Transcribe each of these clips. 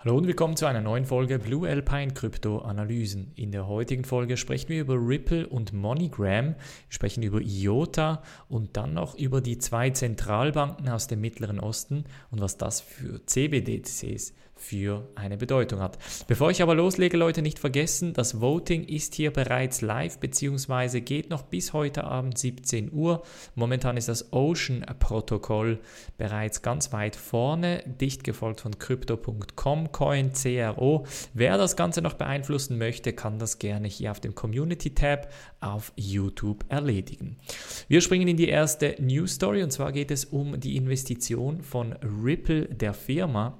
Hallo und willkommen zu einer neuen Folge Blue Alpine Krypto Analysen. In der heutigen Folge sprechen wir über Ripple und MoneyGram, wir sprechen über IOTA und dann noch über die zwei Zentralbanken aus dem Mittleren Osten und was das für CBDCs für eine Bedeutung hat. Bevor ich aber loslege, Leute, nicht vergessen, das Voting ist hier bereits live bzw. geht noch bis heute Abend 17 Uhr. Momentan ist das Ocean-Protokoll bereits ganz weit vorne, dicht gefolgt von Crypto.com, Coin, CRO. Wer das Ganze noch beeinflussen möchte, kann das gerne hier auf dem Community-Tab auf YouTube erledigen. Wir springen in die erste News Story und zwar geht es um die Investition von Ripple, der Firma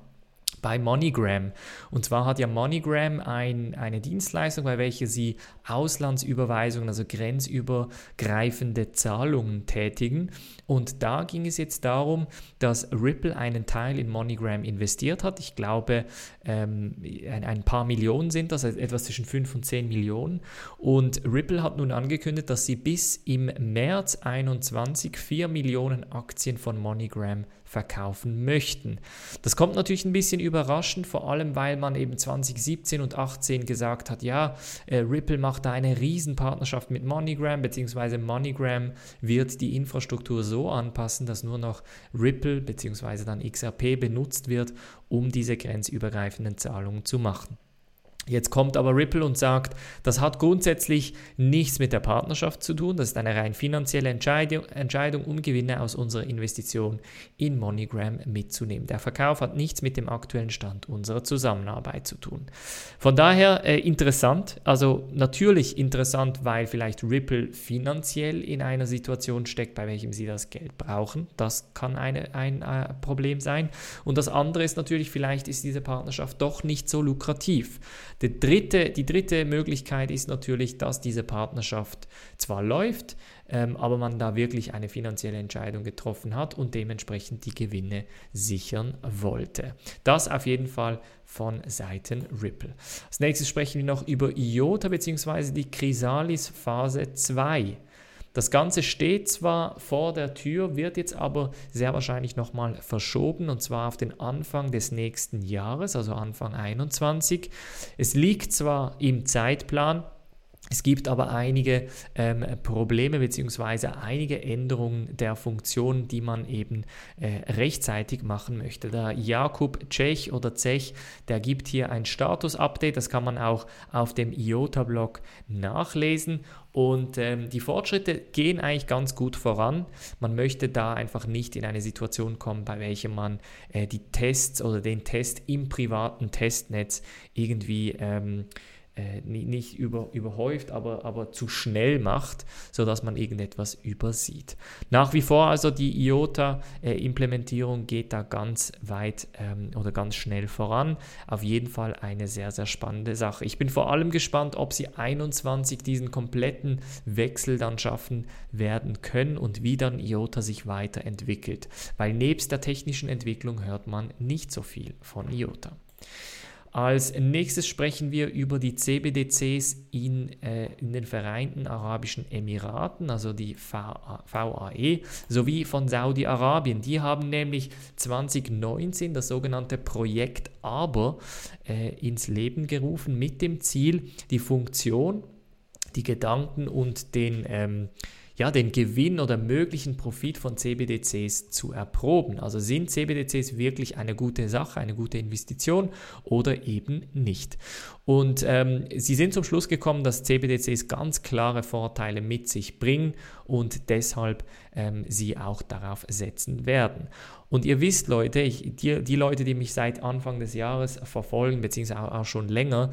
bei MoneyGram. Und zwar hat ja MoneyGram ein, eine Dienstleistung, bei welcher sie Auslandsüberweisungen, also grenzübergreifende Zahlungen tätigen. Und da ging es jetzt darum, dass Ripple einen Teil in MoneyGram investiert hat. Ich glaube, ähm, ein, ein, paar Millionen sind das, also etwas zwischen 5 und 10 Millionen. Und Ripple hat nun angekündigt, dass sie bis im März 2021 4 Millionen Aktien von MoneyGram verkaufen möchten. Das kommt natürlich ein bisschen überraschend, vor allem weil man eben 2017 und 2018 gesagt hat, ja, äh, Ripple macht da eine Riesenpartnerschaft mit MoneyGram, beziehungsweise MoneyGram wird die Infrastruktur so anpassen, dass nur noch Ripple beziehungsweise dann XRP benutzt wird, um diese grenzübergreifenden Zahlungen zu machen. Jetzt kommt aber Ripple und sagt, das hat grundsätzlich nichts mit der Partnerschaft zu tun, das ist eine rein finanzielle Entscheidung, Entscheidung um Gewinne aus unserer Investition in MoneyGram mitzunehmen. Der Verkauf hat nichts mit dem aktuellen Stand unserer Zusammenarbeit zu tun. Von daher äh, interessant, also natürlich interessant, weil vielleicht Ripple finanziell in einer Situation steckt, bei welchem sie das Geld brauchen. Das kann eine, ein äh, Problem sein. Und das andere ist natürlich, vielleicht ist diese Partnerschaft doch nicht so lukrativ. Die dritte, die dritte Möglichkeit ist natürlich, dass diese Partnerschaft zwar läuft, ähm, aber man da wirklich eine finanzielle Entscheidung getroffen hat und dementsprechend die Gewinne sichern wollte. Das auf jeden Fall von Seiten Ripple. Als nächstes sprechen wir noch über IOTA bzw. die Chrysalis Phase 2. Das Ganze steht zwar vor der Tür, wird jetzt aber sehr wahrscheinlich nochmal verschoben und zwar auf den Anfang des nächsten Jahres, also Anfang 2021. Es liegt zwar im Zeitplan, es gibt aber einige ähm, Probleme bzw. einige Änderungen der Funktion, die man eben äh, rechtzeitig machen möchte. Der Jakub Czech oder Zech, der gibt hier ein Status-Update, das kann man auch auf dem IOTA-Blog nachlesen. Und ähm, die Fortschritte gehen eigentlich ganz gut voran. Man möchte da einfach nicht in eine Situation kommen, bei welcher man äh, die Tests oder den Test im privaten Testnetz irgendwie ähm, äh, nicht über, überhäuft, aber, aber zu schnell macht, sodass man irgendetwas übersieht. Nach wie vor also die IOTA-Implementierung geht da ganz weit ähm, oder ganz schnell voran. Auf jeden Fall eine sehr, sehr spannende Sache. Ich bin vor allem gespannt, ob sie 21 diesen kompletten Wechsel dann schaffen werden können und wie dann IOTA sich weiterentwickelt. Weil nebst der technischen Entwicklung hört man nicht so viel von IOTA. Als nächstes sprechen wir über die CBDCs in, äh, in den Vereinten Arabischen Emiraten, also die VAE, sowie von Saudi-Arabien. Die haben nämlich 2019 das sogenannte Projekt Aber äh, ins Leben gerufen mit dem Ziel, die Funktion, die Gedanken und den ähm, ja, den Gewinn oder möglichen Profit von CBDCs zu erproben. Also sind CBDCs wirklich eine gute Sache, eine gute Investition oder eben nicht. Und ähm, sie sind zum Schluss gekommen, dass CBDCs ganz klare Vorteile mit sich bringen und deshalb ähm, sie auch darauf setzen werden. Und ihr wisst, Leute, ich, die, die Leute, die mich seit Anfang des Jahres verfolgen, beziehungsweise auch, auch schon länger,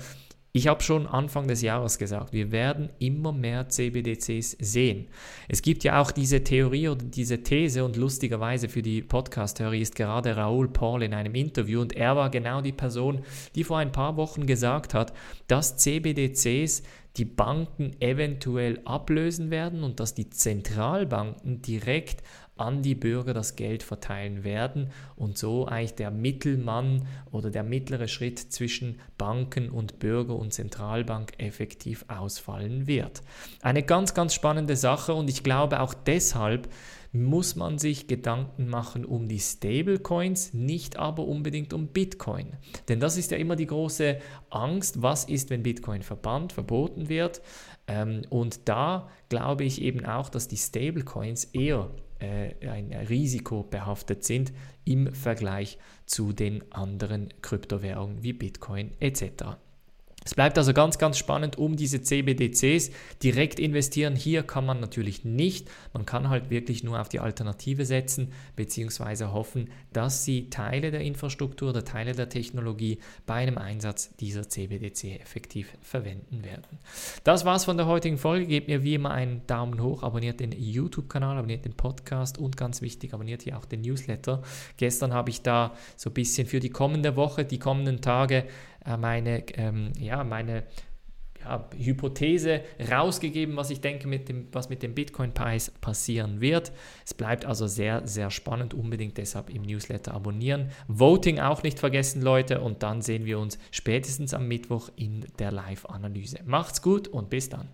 ich habe schon Anfang des Jahres gesagt, wir werden immer mehr CBDCs sehen. Es gibt ja auch diese Theorie oder diese These und lustigerweise für die Podcast-Hörer ist gerade Raoul Paul in einem Interview und er war genau die Person, die vor ein paar Wochen gesagt hat, dass CBDCs die Banken eventuell ablösen werden und dass die Zentralbanken direkt an die Bürger das Geld verteilen werden und so eigentlich der Mittelmann oder der mittlere Schritt zwischen Banken und Bürger und Zentralbank effektiv ausfallen wird. Eine ganz, ganz spannende Sache und ich glaube auch deshalb muss man sich Gedanken machen um die Stablecoins, nicht aber unbedingt um Bitcoin. Denn das ist ja immer die große Angst, was ist, wenn Bitcoin verbannt, verboten wird. Ähm, und da glaube ich eben auch, dass die Stablecoins eher äh, ein Risiko behaftet sind im Vergleich zu den anderen Kryptowährungen wie Bitcoin etc. Es bleibt also ganz, ganz spannend um diese CBDCs. Direkt investieren hier kann man natürlich nicht. Man kann halt wirklich nur auf die Alternative setzen, beziehungsweise hoffen, dass sie Teile der Infrastruktur oder Teile der Technologie bei einem Einsatz dieser CBDC effektiv verwenden werden. Das war's von der heutigen Folge. Gebt mir wie immer einen Daumen hoch, abonniert den YouTube-Kanal, abonniert den Podcast und ganz wichtig, abonniert hier auch den Newsletter. Gestern habe ich da so ein bisschen für die kommende Woche, die kommenden Tage meine, ähm, ja, meine ja, Hypothese rausgegeben, was ich denke, mit dem, was mit dem Bitcoin-Preis passieren wird. Es bleibt also sehr, sehr spannend. Unbedingt deshalb im Newsletter abonnieren. Voting auch nicht vergessen, Leute. Und dann sehen wir uns spätestens am Mittwoch in der Live-Analyse. Macht's gut und bis dann.